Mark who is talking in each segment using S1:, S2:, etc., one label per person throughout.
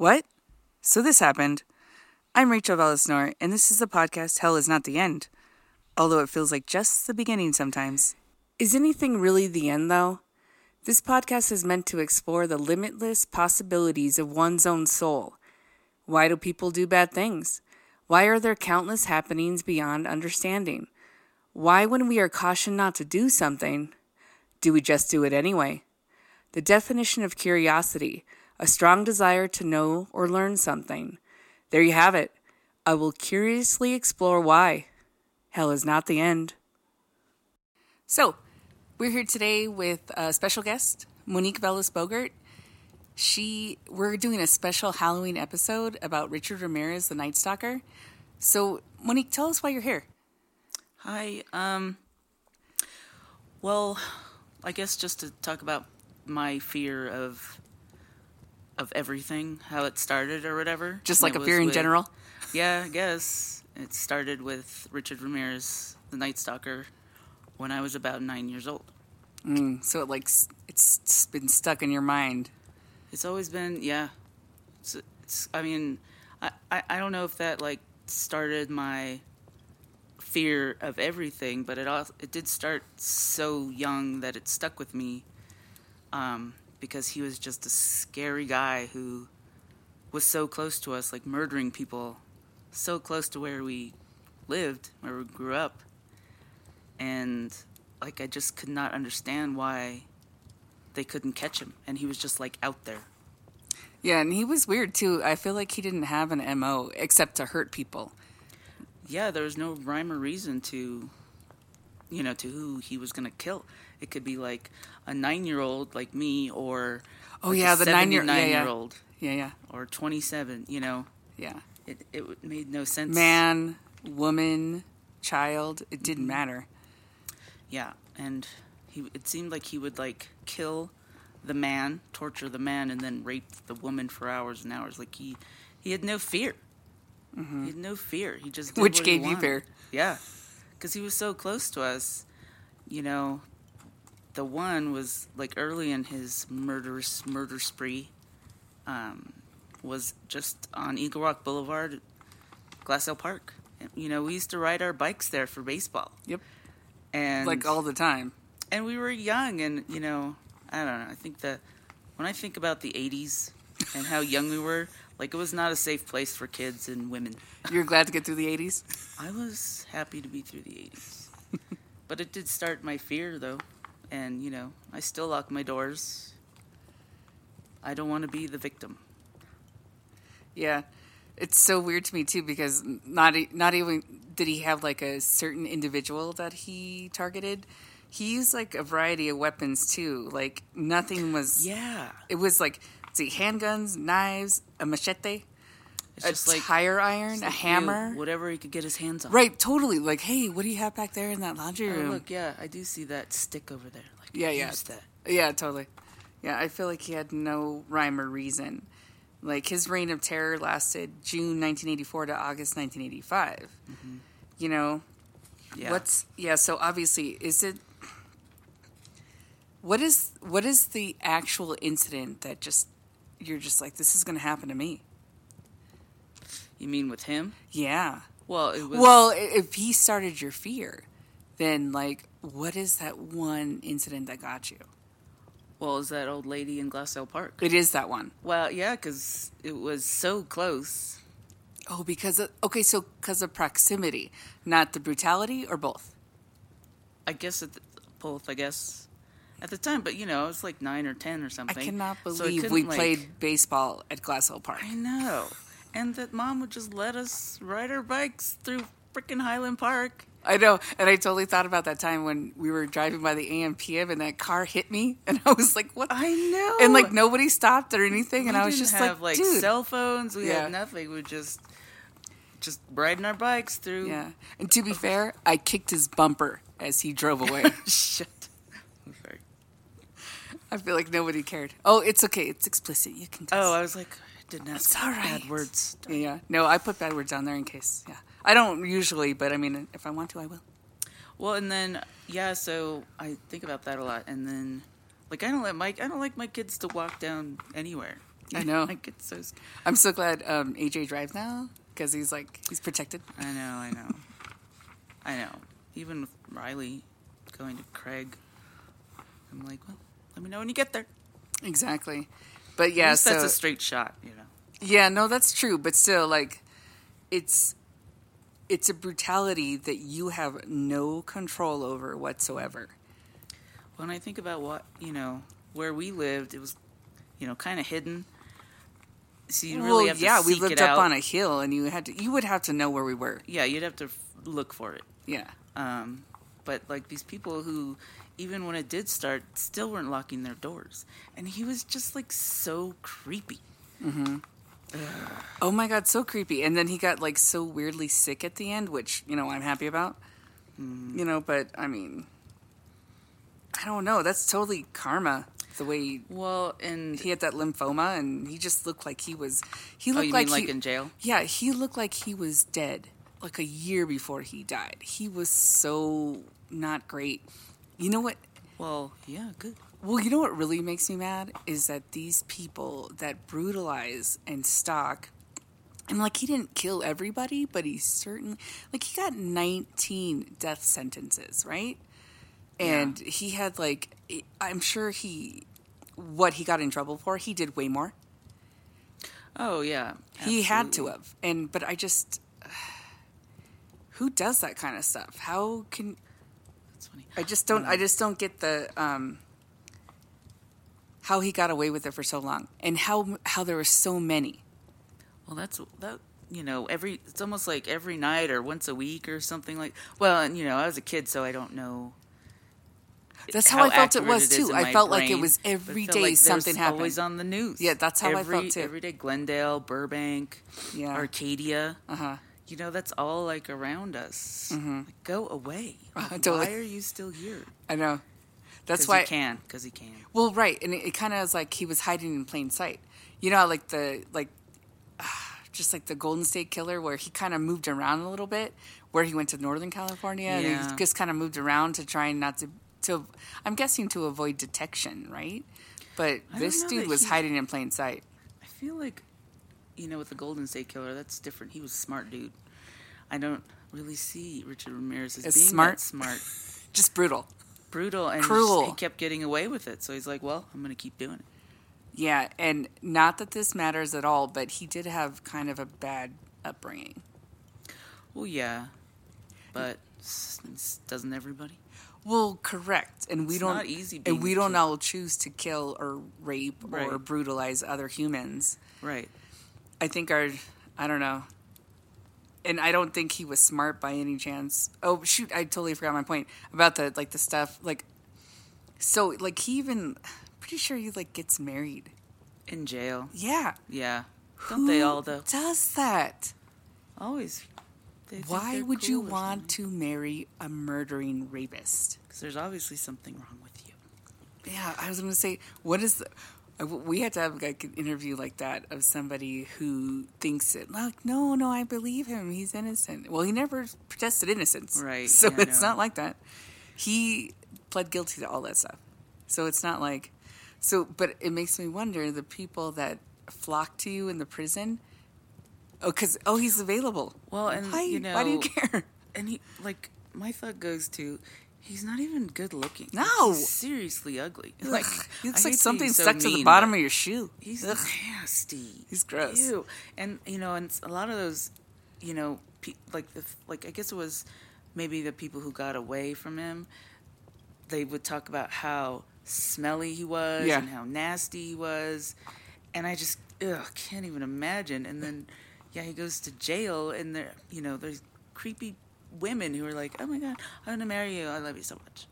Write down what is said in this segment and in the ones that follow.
S1: What? So this happened. I'm Rachel Vallisnor, and this is the podcast Hell is Not the End, although it feels like just the beginning sometimes. Is anything really the end, though? This podcast is meant to explore the limitless possibilities of one's own soul. Why do people do bad things? Why are there countless happenings beyond understanding? Why, when we are cautioned not to do something, do we just do it anyway? The definition of curiosity a strong desire to know or learn something. There you have it. I will curiously explore why. Hell is not the end. So, we're here today with a special guest, Monique Velez Bogart. She, we're doing a special Halloween episode about Richard Ramirez, the Night Stalker. So, Monique, tell us why you're here.
S2: Hi. Um. Well, I guess just to talk about my fear of of everything, how it started or whatever.
S1: Just
S2: And
S1: like a fear in
S2: with-
S1: general.
S2: Yeah, I guess it started with Richard Ramirez, the Night Stalker, when I was about nine years old.
S1: Mm, so it like it's been stuck in your mind.
S2: It's always been, yeah. It's, it's I mean, I, I, I don't know if that like started my fear of everything, but it also it did start so young that it stuck with me. Um, because he was just a scary guy who was so close to us, like murdering people, so close to where we lived, where we grew up, and like I just could not understand why they couldn't catch him, and he was just like out there.
S1: Yeah, and he was weird too. I feel like he didn't have an MO except to hurt people.
S2: yeah, there was no rhyme or reason to, you know, to who he was gonna kill. It could be like a nine-year-old like me, or
S1: Oh,
S2: like
S1: yeah, the nine-year- yeah, yeah.
S2: seventy-nine-year-old,
S1: Yeah, yeah,
S2: or twenty-seven. You know,
S1: yeah.
S2: it it made no sense.
S1: Man, woman, child, it didn't matter.
S2: Yeah, and he it seemed like he would like kill the man, torture the man, and then rape the woman for hours and hours. Like he he had no fear. He had no fear. He just
S1: Mm-hmm. Which gave you fear.
S2: Yeah, because he was so close to us. You know, the one was like early in his murderous murder spree. Um, was just on Eagle Rock Boulevard, Glassell Park. You know, we used to ride our bikes there for baseball,
S1: Yep.
S2: and
S1: Like all the time.
S2: and we were young and you know i don't know i think that when i think about the 80s and how young we were like it was not a safe place for kids and women
S1: You're glad to get through the 80s?
S2: i was happy to be through the 80s but it did start my fear though and you know i still lock my doors i don't want to be the victim
S1: Yeah. It's so weird to me too because not not even did he have like a certain individual that he targeted. He used like a variety of weapons too. Like nothing was
S2: yeah
S1: it was like see handguns, knives, a machete,
S2: it's
S1: a
S2: just like
S1: tire iron, a hammer.
S2: whatever he could get his hands on
S1: Right, totally. Like, hey, what do you have back there in that laundry room?
S2: oh,
S1: room?
S2: look yeah i do see that stick over there like
S1: Yeah, yeah.
S2: that
S1: Yeah, totally. Yeah, I feel like he had no rhyme or reason. Like his reign of terror lasted June 1984 to August 1985. Mm-hmm. You know,
S2: yeah
S1: what's yeah, so obviously is it what is what is the actual incident that just you're just like this is going to happen to me?
S2: You mean with him
S1: Yeah.
S2: well it was
S1: Well, if he started your fear, then like what is that one incident that got you?
S2: Well, is that old lady in Glassell Park?
S1: It is that one.
S2: Well, yeah, because it was so close.
S1: Oh, because of, okay, so because of proximity, not the brutality, or both.
S2: I guess at the, both. I guess at the time, but you know, it's like nine or ten or something. I cannot
S1: believe
S2: couldn't,
S1: we
S2: like-
S1: played baseball at Glassell Park.
S2: I know, and that mom would just let us ride our bikes through frickin' Highland Park.
S1: I know, and I totally thought about that time when we were driving by the AMPM and that car hit me, and I was like, "What?"
S2: I know,
S1: and like nobody stopped or anything, and I was just
S2: have
S1: like,
S2: like
S1: "Dude."
S2: cell phones. We
S1: Yeah.
S2: had nothing. We just just riding our bikes through.
S1: yeah, and to be fair, I kicked his bumper as he drove away.
S2: Shit.
S1: I feel like nobody cared. Oh, it's okay. It's explicit. You can.
S2: Oh, I was like, didn't have
S1: It's all right.
S2: bad words.
S1: yeah, yeah. No, I put bad words on there in case. Yeah, I don't usually, but I mean, if I want to, I will.
S2: Well, and then yeah, so I think about that a lot, and then like I don't let Mike. I don't like my kids to walk down anywhere.
S1: I know.
S2: I get so. Scared.
S1: I'm so glad um, AJ drives now because he's like he's protected.
S2: I know. I know. I know. Even with Riley going to Craig, I'm like, well, let me know when you get there.
S1: Exactly. But yeah, so
S2: that's a straight shot, you know.
S1: yeah, no, that's true. But still, like, it's it's a brutality that you have no control over whatsoever.
S2: When I think about what you know, where we lived, it was, you know, kind of hidden. So you really
S1: well,
S2: have to
S1: yeah, we lived up
S2: out.
S1: on a hill, and you had to you would have to know where we were.
S2: Yeah, you'd have to f- look for it.
S1: Yeah.
S2: Um, but like these people who, even when it did start, still weren't locking their doors, and he was just like so creepy. Mm-hmm.
S1: Oh my god, so creepy. And then he got like so weirdly sick at the end, which, you know, I'm happy about. Mm. You know, but I mean I don't know. That's totally karma. The way he,
S2: Well, and
S1: he had that lymphoma and he just looked like he was he
S2: oh,
S1: looked
S2: you
S1: like
S2: mean like
S1: he,
S2: in jail?
S1: Yeah, he looked like he was dead like a year before he died. He was so not great. You know what?
S2: Well, yeah, good.
S1: Well, you know what really makes me mad is that these people that brutalize and stalk, and like he didn't kill everybody, but he certainly like he got 19 death sentences, right? And he had like I'm sure he what he got in trouble for, he did way more.
S2: Oh yeah,
S1: He had to have. And but I just who does that kind of stuff? How can
S2: That's funny.
S1: I just don't.
S2: Um,
S1: I just don't get the um, how he got away with it for so long, and how how there were so many.
S2: Well, that's that. You know, every it's almost like every night or once a week or something like. Well, and you know, I was a kid, so I don't know.
S1: That's how,
S2: how
S1: I felt it was
S2: is
S1: too. I felt like it was
S2: it
S1: day
S2: like
S1: something happened.
S2: Always on the news.
S1: Yeah, that's how I felt too.
S2: Every day, Glendale, Burbank,
S1: Yeah.
S2: Arcadia.
S1: Uh huh.
S2: You know, that's all like around us. Mm-hmm. Like, go away.
S1: Totally.
S2: Why are you still here?
S1: I know. That's why.
S2: he can. Because he can.
S1: Well, right, and it, it kind of was like he was hiding in plain sight. You know, like the like, just like the Golden State Killer, where he kind of moved around a little bit, where he went to Northern California, and he just kind of moved around to try and not to to. I'm guessing to avoid detection, right? But this dude was
S2: he-
S1: hiding in plain sight.
S2: I feel like, you know, with the Golden State Killer, that's different. He was a smart dude. I don't really see Richard Ramirez as,
S1: As
S2: being
S1: smart?
S2: that smart.
S1: Just brutal.
S2: Brutal and
S1: Cruel.
S2: He kept getting away with it, so he's like, "Well, I'm going to keep doing it."
S1: Yeah, and not that this matters at all, but he did have kind of a bad upbringing.
S2: Well, yeah, but doesn't everybody?
S1: Well, correct, and we
S2: It's
S1: don't
S2: easy
S1: and we don't all choose to kill or rape or brutalize other humans.
S2: Right.
S1: I think our, I don't know, and I don't think he was smart by any chance. Oh shoot, I totally forgot my point about the like the stuff like. So like he even, pretty sure he like gets married.
S2: In jail.
S1: Yeah,
S2: Yeah. Don't they all though?
S1: does that?
S2: Always.
S1: Why would you
S2: cool or
S1: want to marry a murdering rapist?
S2: Because there's obviously something wrong with you.
S1: Yeah, I was going to say, what is the. We had to have like an interview like that of somebody who thinks it. Like, no, no, I believe him. He's innocent. Well, he never protested innocence,
S2: Right,
S1: So
S2: yeah,
S1: it's
S2: no.
S1: not like that. He pled guilty to all that stuff. So it's not like. So, but it makes me wonder the people that flock to you in the prison. Oh, because oh, he's available.
S2: Well, and
S1: why?
S2: you know,
S1: why do you care?
S2: And he like my thought goes to. He's not even good looking.
S1: No.
S2: he's seriously ugly. Like
S1: he looks like something
S2: so
S1: stuck to the bottom of your shoe.
S2: He's
S1: Ugh.
S2: nasty.
S1: He's gross.
S2: Ew. And you know, and a lot of those, you know, pe- like the like I guess it was maybe the people who got away from him. They would talk about how smelly he was
S1: Yeah.
S2: and how nasty he was, and I just ugh, can't even imagine. And then, yeah, he goes to jail, and there, you know, there's creepy women who are like, "Oh my god, I'm gonna marry you. I love you so much."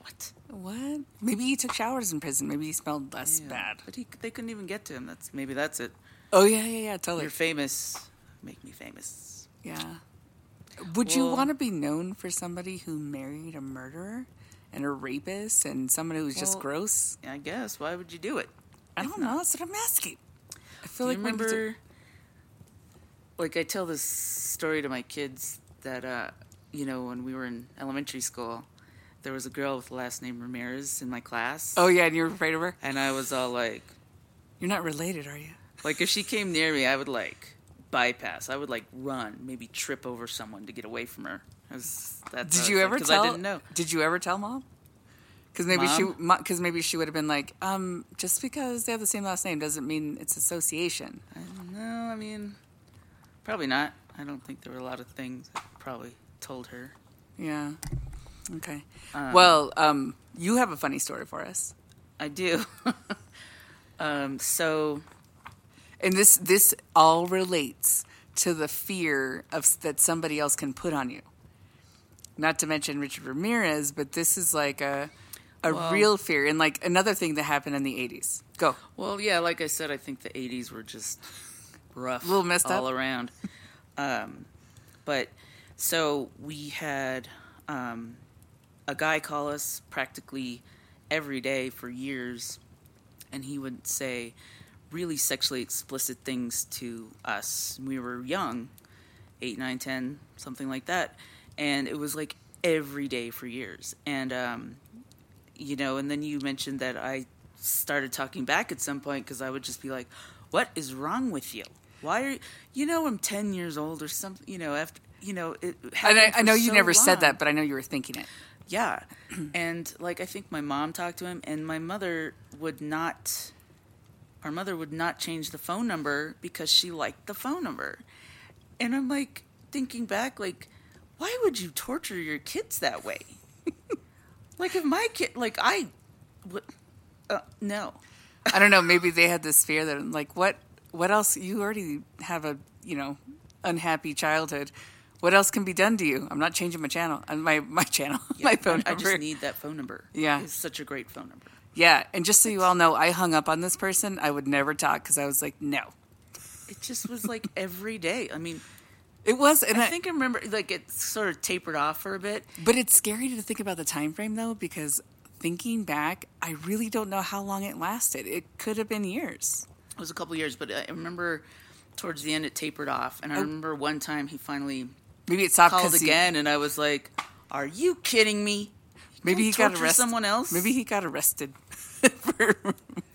S2: What?
S1: What? Maybe he took showers in prison. Maybe he smelled less
S2: Yeah.
S1: bad.
S2: But he, they couldn't even get to him. That's maybe that's it.
S1: Oh yeah, yeah, yeah, totally.
S2: You're famous. Make me famous.
S1: yeah. Would you want to be known for somebody who married a murderer and a rapist and someone who's just
S2: Well,
S1: gross?
S2: I guess. Why would you do it?
S1: I don't know. That's what I'm asking. I feel
S2: Do
S1: like
S2: remember? Like I tell this story to my kids that uh, you know when we were in elementary school, there was a girl with the last name Ramirez in my class.
S1: oh yeah, and you were afraid of her.
S2: and I was all like,
S1: You're not related, are you?
S2: Like if she came near me, I would like bypass. I would like run, maybe trip over someone to get away from her. 'Cause That's
S1: Did you ever
S2: Because
S1: tell?
S2: I didn't know.
S1: Did you ever tell mom? Because maybe
S2: Mom?
S1: she, because maybe she would have been like, um, just because they have the same last name doesn't mean it's association.
S2: No, I mean, probably not. I don't think there were a lot of things I probably told her.
S1: Yeah. Okay.
S2: Um,
S1: well, um, you have a funny story for us,
S2: I do. um, so
S1: and this this all relates to the fear of that somebody else can put on you. Not to mention Richard Ramirez, but this is like a a
S2: Well-
S1: real fear, and like another thing that happened in the '80s. Go.
S2: Well, yeah, like I said, I think the '80s were just rough,
S1: A little messed
S2: all
S1: up.
S2: around. Um, but so we had um, a guy call us practically every day for years, and he would say really sexually explicit things to us. We were young, eight, nine, ten, something like that, and it was like every day for years. And um, you know, and then you mentioned that I started talking back at some point because I would just be like, "What is wrong with you? Why are you know I'm ten years old or something? You know, after you know it."
S1: I, I know you
S2: so
S1: never said that, but I know you were thinking it.
S2: Yeah. and like I think my mom talked to him and my mother would not our mother would not change the phone number because she liked the phone number. And I'm like thinking back like why would you torture your kids that way? like if my kid like I would uh, no.
S1: I don't know. Maybe they had this fear that, like, what, what else? You already have a, you know, unhappy childhood. What else can be done to you? I'm not changing my channel, uh, my my channel, my phone
S2: I, I just need that phone number.
S1: Yeah.
S2: It's such a great phone number.
S1: yeah, and just so you all know, I hung up on this person. I would never talk because I was like, no.
S2: It just was like every day. I mean,
S1: It was, and
S2: I
S1: I,
S2: think I remember like it sort of tapered off for a bit.
S1: but it's scary to think about the time frame though, because thinking back, I really don't know how long it lasted. It could have been years.
S2: It was a couple years, but I remember towards the end it tapered off. And I
S1: Oh.
S2: remember one time he finally
S1: Maybe it stopped
S2: called again, and I was like, "Are you kidding me?"
S1: maybe he got arrested.
S2: someone else?
S1: Maybe he got arrested for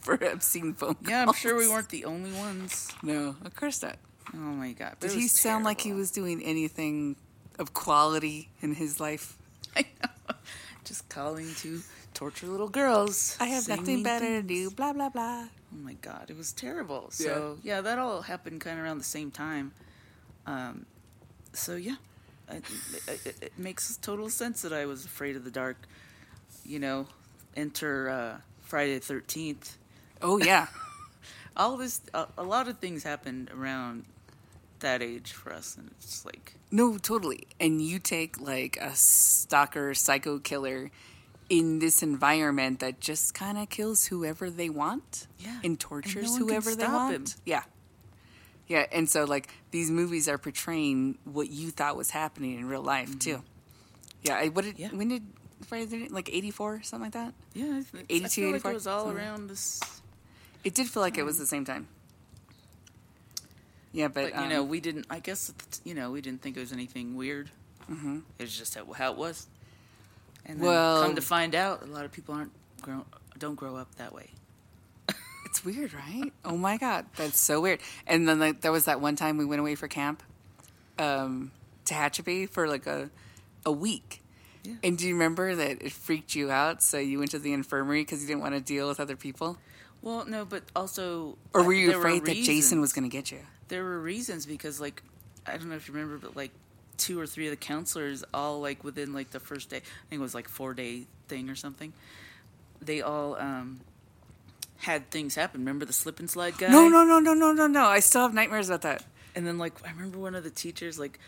S1: for obscene phone calls.
S2: Yeah, I'm sure we weren't the only ones.
S1: No, of course not.
S2: Oh my god!
S1: Did he sound like he was doing anything of quality in his life?
S2: I know. Just calling to torture little girls.
S1: I have nothing better to do. Blah blah blah.
S2: Oh my god, it was terrible. So yeah, that all happened kind of around the same time. Um, so yeah, it, it, it makes total sense that I was afraid of the dark. You know, enter uh, Friday the Thirteenth.
S1: Oh yeah,
S2: All this, a, a lot of things happened around that age for us, and it's like
S1: no, totally. And you take like a stalker, psycho killer in this environment that just kind of kills whoever they want
S2: Yeah,
S1: and
S2: and
S1: tortures
S2: no
S1: whoever they want.
S2: him.
S1: Yeah, yeah. And so like these movies are portraying what you thought was happening in real life too. Yeah. I, what did
S2: Mm-hmm. Yeah.
S1: when did Friday the 13th, like eighty four something like that?
S2: yeah, I, think,
S1: 82,
S2: I feel like
S1: 84,
S2: it was all
S1: something.
S2: around this.
S1: It did feel like it was the same time. Yeah, but,
S2: But you know,
S1: um,
S2: we didn't. I guess you know, we didn't think it was anything weird.
S1: mhm.
S2: It was just how, how it was. And then
S1: Well-
S2: come to find out, a lot of people aren't grow, don't grow up that way.
S1: It's weird, right? Oh my god, that's so weird. And then like there was that one time we went away for camp, um, to Tehachapi for like a a week.
S2: Yeah.
S1: And do you remember that it freaked you out? So you went to the infirmary because you didn't want to deal with other people,
S2: Well, no, but also,
S1: or were you afraid that Jason was going to get you?
S2: There were reasons because, like, I don't know if you remember, but like two or three of the counselors, all like within like the first day, I think it was like four day thing or something. They all um, had things happen. Remember the slip and slide guy?
S1: No, no, no, no, no, no, no. I still have nightmares about that.
S2: And then like I remember one of the teachers like.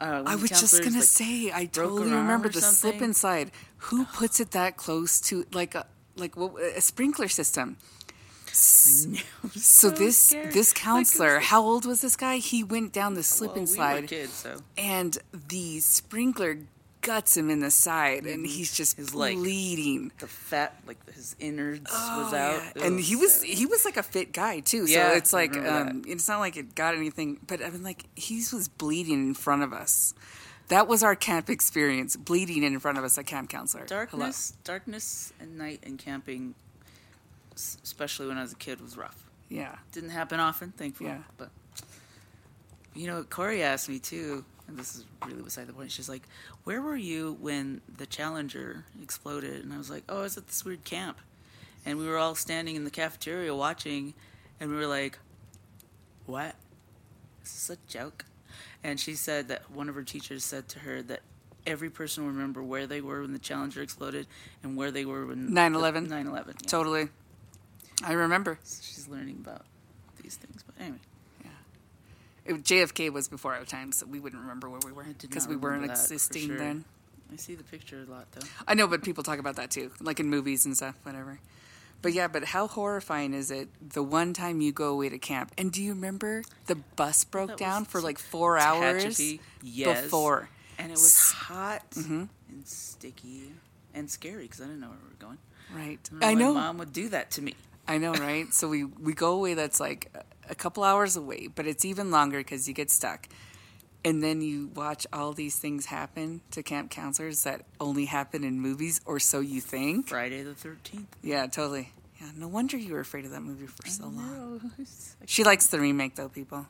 S2: Uh,
S1: I was just gonna
S2: like,
S1: say, I totally remember the slip
S2: something.
S1: and slide. Who puts it that close to like a like what, a sprinkler system? S-
S2: I know, it was
S1: So,
S2: so
S1: this
S2: scary.
S1: this
S2: Like, it was
S1: counselor, how old was this guy? He went down the slip
S2: well,
S1: and
S2: we were kids, so
S1: and the sprinkler guts him in the side, and he's just
S2: His, like,
S1: bleeding.
S2: the fat, like his innards,
S1: Oh,
S2: was out.
S1: yeah. And he was
S2: so-
S1: he was like a fit guy too. So it's like um, it's not like it got anything, but I mean like he was bleeding in front of us. That was our camp experience, bleeding in front of us, a camp counselor. Hello.
S2: darkness, darkness, and night and camping, especially when I was a kid, was rough.
S1: Yeah.
S2: Didn't happen often, thankfully.
S1: Yeah.
S2: But you know, Corey asked me too, and this is really beside the point. She's like, "Where were you when the Challenger exploded?" And I was like, "Oh, I was at this weird camp." And we were all standing in the cafeteria watching, and we were like, "What? Is this is a joke?" And she said that one of her teachers said to her that every person will remember where they were when the Challenger exploded and where they were when
S1: 9/11?
S2: 9/11. Yeah.
S1: Totally. I remember.
S2: So she's learning about these things. But anyway,
S1: It, JFK was before our time, so we wouldn't remember where we were because we weren't
S2: remember that for
S1: existing
S2: sure.
S1: then.
S2: I see the picture a lot though.
S1: I know, but people talk about that too, like in movies and stuff, whatever. But yeah, but how horrifying is it the one time you go away to camp? And do you remember the bus broke down for like four hours
S2: yes.
S1: before?
S2: and it was hot
S1: Mm-hmm.
S2: and sticky and scary because I didn't know where we were going.
S1: Right. I
S2: when
S1: know.
S2: Mom would do that to me.
S1: I know, right? so we we go away. That's like a- couple hours away, but it's even longer because you get stuck. And then you watch all these things happen to camp counselors that only happen in movies, or so you think.
S2: Friday the Thirteenth.
S1: Yeah, totally. Yeah, no wonder you were afraid of that movie for so long. She likes the remake, though, people.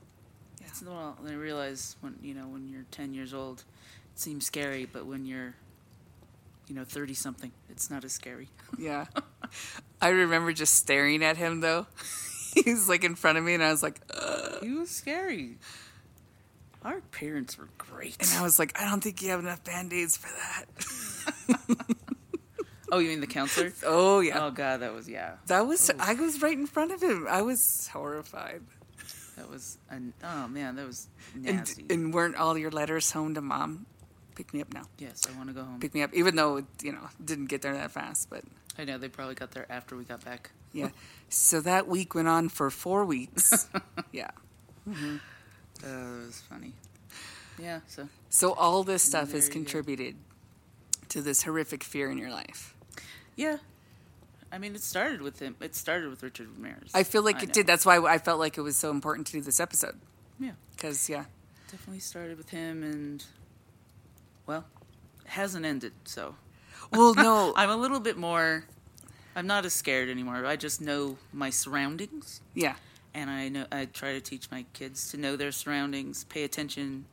S2: It's, well, I realize when you know when you're ten years old, it seems scary, but when you're, you know, thirty something, it's not as scary.
S1: Yeah. I remember just staring at him, though. he was like in front of me, and I was like, Ugh.
S2: He was scary. Our parents were great.
S1: and I was like, I don't think you have enough band aids for that.
S2: oh, you mean the counselor?
S1: oh, yeah.
S2: Oh God, that was yeah.
S1: That was, I was right in front of him. I was horrified.
S2: That was an, oh man, that was
S1: And,
S2: nasty.
S1: and weren't all your letters home to mom? Pick me up now.
S2: yes, I want to go home.
S1: Pick me up, even though, it, you know, didn't get there that fast, but
S2: I know they probably got there after we got back.
S1: yeah. so that week went on for four weeks. yeah.
S2: Uh, that was funny. Yeah, so
S1: So all this stuff has contributed to this horrific fear in your life.
S2: yeah. I mean, it started with him. It started with Richard Ramirez.
S1: I feel like it
S2: know.
S1: did. That's why I felt like it was so important to do this episode.
S2: Yeah,
S1: Because, yeah.
S2: definitely started with him, and well, it hasn't ended. So
S1: Well, no.
S2: I'm a little bit more. I'm not as scared anymore. I just know my surroundings,
S1: yeah.
S2: and I know I try to teach my kids to know their surroundings, pay attention.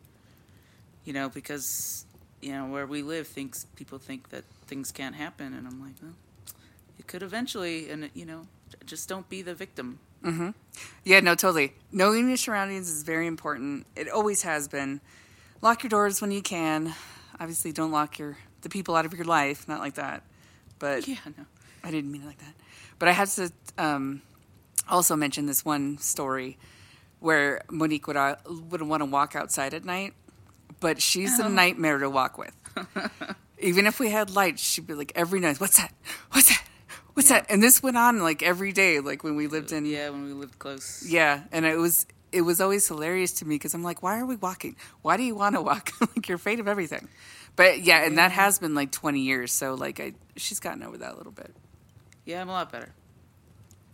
S2: You know, because you know where we live, thinks people think that things can't happen, and I'm like, well, it could eventually, and you know, just don't be the victim. Mm-hmm.
S1: Yeah, no, totally. Knowing your surroundings is very important. It always has been. Lock your doors when you can. Obviously, don't lock your the people out of your life. Not like that. But
S2: Yeah, no.
S1: I didn't mean it like that. But I have to um, also mention this one story where Monique would uh, would want to walk outside at night, but she's a nightmare to walk with. Even if we had lights, she'd be like every night, "What's that? What's that? What's
S2: Yeah.
S1: that?" And this went on like every day, like when we lived in
S2: Yeah, when we lived close.
S1: yeah, and it was it was always hilarious to me because I'm like, why are we walking? Why do you want to walk? like you're afraid of everything. But yeah, and that has been like 20 years, so like I she's gotten over that a little bit.
S2: Yeah, I'm a lot better.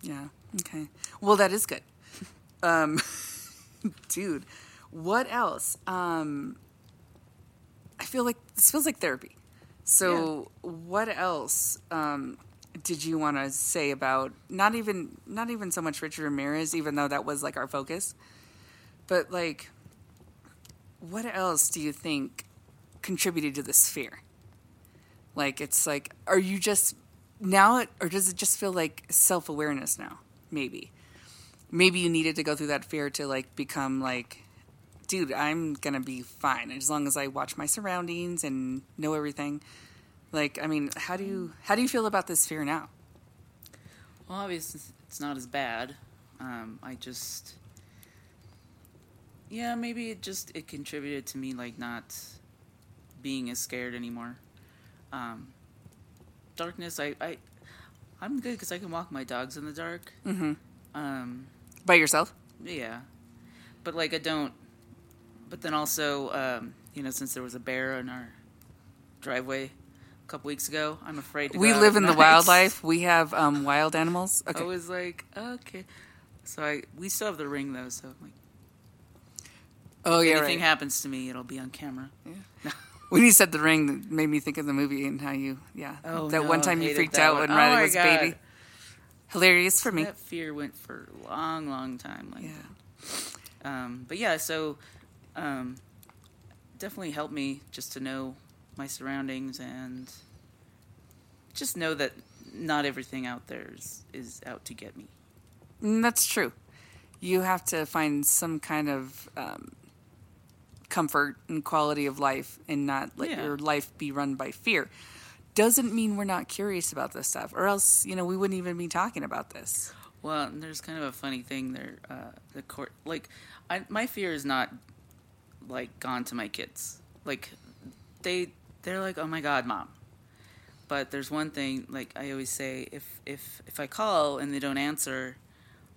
S1: Yeah. Okay. Well, that is good. Um, dude, what else? Um, I feel like this feels like therapy. So, what else um, did you want to say about not even not even so much Richard Ramirez, even though that was like our focus, but like, what else do you think contributed to this fear? Like, it's like, are you just now, or does it just feel like self awareness now? Maybe, maybe you needed to go through that fear to like become like, dude, I'm gonna be fine as long as I watch my surroundings and know everything. Like, I mean, how do you how do you feel about this fear now?
S2: Well, obviously, it's not as bad. Um, I just, yeah, maybe it just it contributed to me like not being as scared anymore. Um, darkness, I, I, I'm good because I can walk my dogs in the dark.
S1: Mm-hmm.
S2: Um,
S1: By yourself?
S2: yeah, but like I don't. But then also, um, you know, since there was a bear in our driveway a couple weeks ago, I'm afraid. To
S1: We live in the wildlife. We have um, wild animals. Okay.
S2: I was like, okay. So I we still have the ring though, so like
S1: oh
S2: if
S1: yeah,
S2: anything
S1: right.
S2: happens to me, it'll be on camera. Yeah.
S1: When you said the ring, that made me think of the movie and how you, yeah,
S2: Oh,
S1: that
S2: no,
S1: one time you freaked out
S2: one.
S1: when
S2: Oh
S1: Riley was a
S2: God.
S1: baby. Hilarious for me.
S2: That fear went for a long, long time. Like,
S1: Yeah.
S2: um, but yeah, so um, definitely helped me just to know my surroundings and just know that not everything out there is, is out to get me.
S1: Mm, That's true. You have to find some kind of um, comfort and quality of life and not let
S2: Yeah.
S1: your life be run by fear. Doesn't mean we're not curious about this stuff, or else, you know, we wouldn't even be talking about this.
S2: Well, and there's kind of a funny thing there. Uh, the court, like, I, my fear is not like gone to my kids. Like, they they're like, oh my god, mom. But there's one thing, like I always say, if if if I call and they don't answer,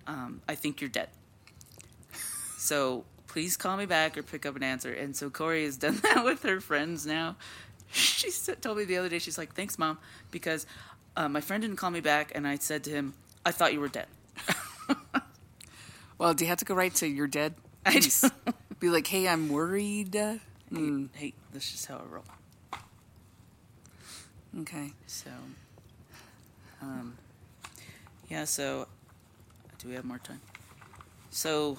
S2: um, I think you're dead. So please call me back or pick up an answer. And so Corey has done that with her friends now. She told me the other day, she's like, thanks, mom, because uh, my friend didn't call me back, and I said to him, I thought you were dead.
S1: Well, do you have to go right to you're dead?
S2: I just,
S1: Be like, hey, I'm worried.
S2: Hey, hey, this is how I roll.
S1: Okay.
S2: So, um, yeah. So, do we have more time? So,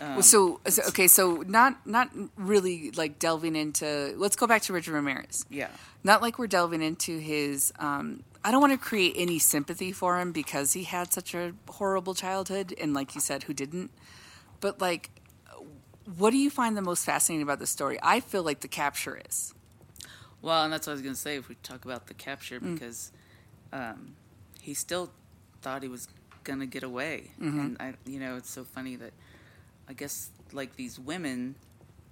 S2: um,
S1: Well, so, so okay, so not not really like delving into. Let's go back to Richard Ramirez.
S2: yeah,
S1: Not like we're delving into his. Um, I don't want to create any sympathy for him because he had such a horrible childhood, and like you said, who didn't? But like, what do you find the most fascinating about the story? I feel like the capture is.
S2: Well, and that's what I was going to say if we talk about the capture
S1: Mm.
S2: because um, he still thought he was going to get away.
S1: Mm-hmm.
S2: And, I, you know, it's so funny that I guess like these women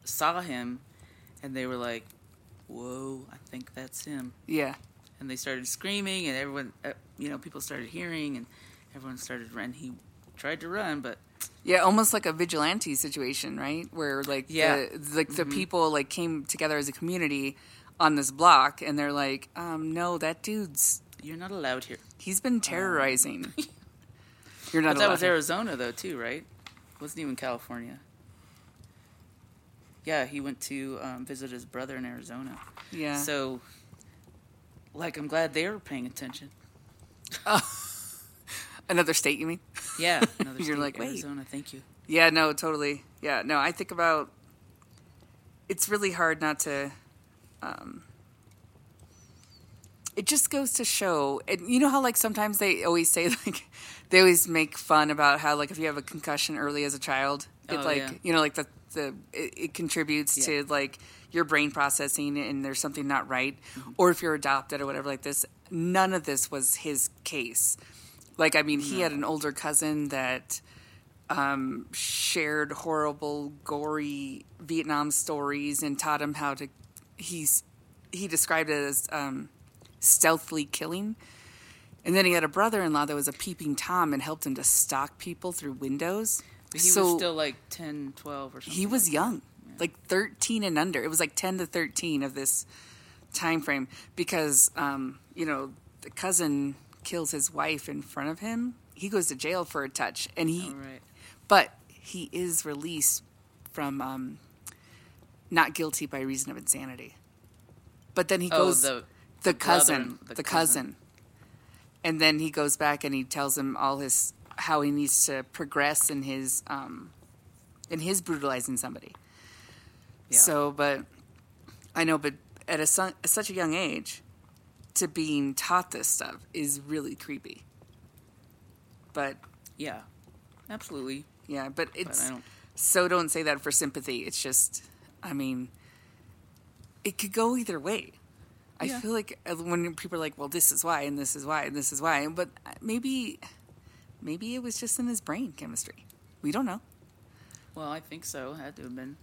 S2: saw him and they were like, whoa, I think that's him.
S1: Yeah,
S2: And they started screaming and everyone, uh, you know, people started hearing and everyone started run. He tried to run, but
S1: yeah, almost like a vigilante situation, right? Where like
S2: Yeah. Mm-hmm.
S1: the like the people like came together as a community on this block, and they're like, um, no, that dude's
S2: you're not allowed here.
S1: he's been terrorizing. You're not allowed.
S2: But that
S1: allowed
S2: was. Arizona, though, too, right? Wasn't even California. Yeah, he went to um, visit his brother in Arizona.
S1: Yeah.
S2: So, like, I'm glad they were paying attention.
S1: Another state, you mean?
S2: Yeah, another
S1: You're
S2: state,
S1: like, wait.
S2: Arizona. Thank you.
S1: Yeah, no, totally. Yeah, no, I think about it's really hard not to um it just goes to show and you know how like sometimes they always say like they always make fun about how like if you have a concussion early as a child it
S2: Oh,
S1: like
S2: yeah.
S1: you know like the the it, it contributes
S2: Yeah.
S1: to like your brain processing and there's something not right
S2: Mm-hmm.
S1: or if you're adopted or whatever like this none of this was his case like i mean he had an older cousin that um, shared horrible, gory Vietnam stories and taught him how to. He's he described it as um, stealthily killing. And then he had a brother-in-law that was a peeping tom and helped him to stalk people through windows.
S2: But he
S1: so
S2: was still like 10, 12 or something.
S1: he was
S2: like
S1: young, like thirteen and under. It was like ten to thirteen of this time frame because um, you know the cousin kills his wife in front of him. He goes to jail for a touch, and he.
S2: All right.
S1: but he is released from um, not guilty by reason of insanity. But then he
S2: Oh,
S1: goes
S2: the,
S1: the,
S2: brother
S1: cousin, the,
S2: the
S1: cousin.
S2: cousin.
S1: and then he goes back and he tells him all his how he needs to progress in his um, in his brutalizing somebody.
S2: Yeah.
S1: So, but I know, but at a son, at such a young age, to being taught this stuff is really creepy. But
S2: yeah, absolutely.
S1: yeah, but
S2: But
S1: it's
S2: I don't.
S1: so don't say that for sympathy. It's just, I mean, it could go either way. I
S2: Yeah.
S1: feel like uh, when people are like, "Well, this is why, and this is why, and this is why," but uh, maybe, maybe it was just in his brain chemistry. We don't know.
S2: Well, I think so. Had to have been.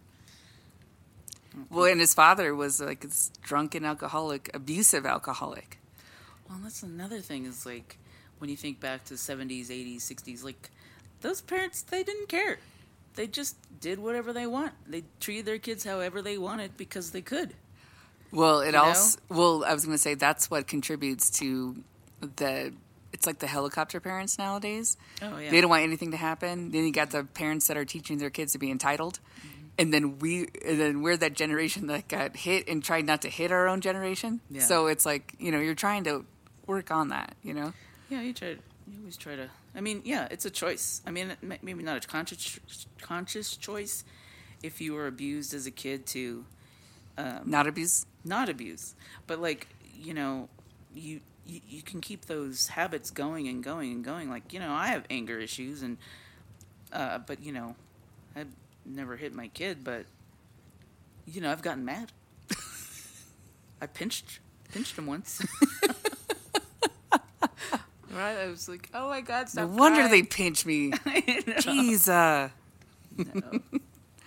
S1: Well, and his father was like this drunken alcoholic, abusive alcoholic.
S2: Well, that's another thing is like when you think back to 70s, 80s, 60s, like those parents, they didn't care. They just did whatever they want. They treated their kids however they wanted because they could.
S1: Well, it
S2: You
S1: also well, I was going to say that's what contributes to the. It's like the helicopter parents nowadays.
S2: Oh, yeah.
S1: They don't want anything to happen. Then you got the parents that are teaching their kids to be entitled,
S2: Mm-hmm.
S1: and then we, and then we're that generation that got hit and tried not to hit our own generation.
S2: Yeah.
S1: So it's like you know you're trying to work on that. You know.
S2: Yeah, you try. You always try to. I mean, yeah, it's a choice. I mean, maybe not a conscious conscious choice. If you were abused as a kid, to
S1: um, not abuse,
S2: not abuse, but like you know, you, you you can keep those habits going and going and going. Like you know, I have anger issues, and uh, but you know, I've never hit my kid, but you know, I've gotten mad. I pinched pinched him once. right? I was like, oh my god, stop.
S1: No wonder crying. they pinch me. Jeez. Uh.
S2: no.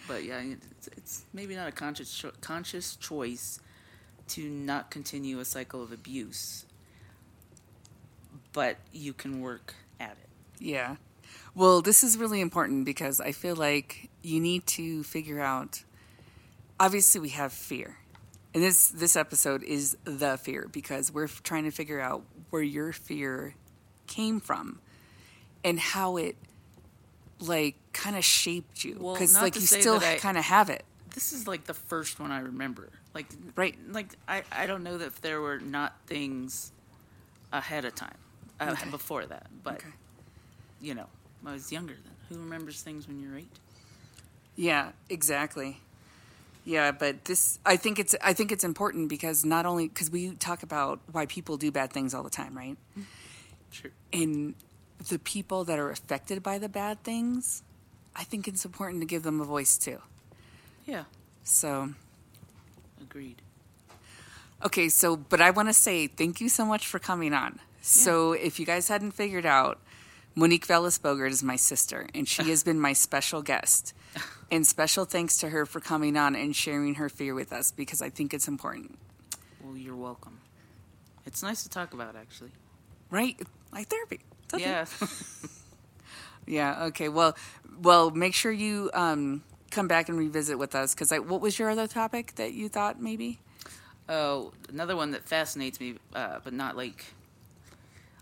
S2: But yeah, it's, it's, maybe not a conscious cho- conscious choice to not continue a cycle of abuse, but you can work at it.
S1: Yeah. Well, this is really important because I feel like you need to figure out. Obviously, we have fear, and this this episode is the fear because we're trying to figure out where your fear came from and how it like kind of shaped you. Because well, like you still kind of have it.
S2: This is like the first one i remember. Like
S1: right.
S2: like i i don't know that there were not things ahead of time uh, okay. before that but okay. you know i was younger then. Who remembers things when you're eight?
S1: Yeah exactly. Yeah but this i think it's i think it's important because not only because we talk about why people do bad things all the time right? Mm-hmm True. And the people that are affected by the bad things, I think it's important to give them a voice too.
S2: Yeah.
S1: So.
S2: Agreed.
S1: Okay, so, but I want to say thank you so much for coming on. So, if you guys hadn't figured out, Monique Velas Bogert is my sister, and she has been my special guest. And special thanks to her for coming on and sharing her fear with us because I think it's important.
S2: Well, you're welcome. It's nice to talk about, actually.
S1: Right? like therapy.
S2: Okay. Yeah.
S1: yeah. Okay. Well, well, make sure you um, come back and revisit with us because what was your other topic that you thought maybe?
S2: Oh, another one that fascinates me, uh, but not like.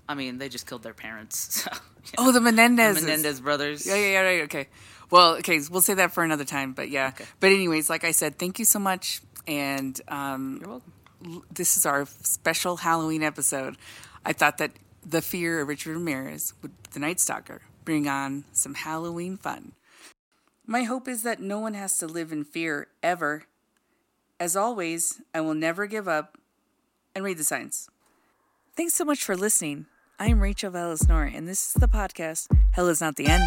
S2: I mean, they just killed their parents.
S1: So, oh, the Menendez.
S2: The Menendez brothers.
S1: Yeah, yeah, yeah, right. Okay. Well, okay, we'll say that for another time. But yeah. Okay. But anyways, like I said, thank you so much, and um,
S2: you're welcome.
S1: This is our special Halloween episode. I thought that the fear of Richard Ramirez with The Night Stalker bring on some Halloween fun. My hope is that no one has to live in fear ever. As always, I will never give up and read the signs. Thanks so much for listening. I'm Rachel Valesnor, and this is the podcast Hell is Not the End.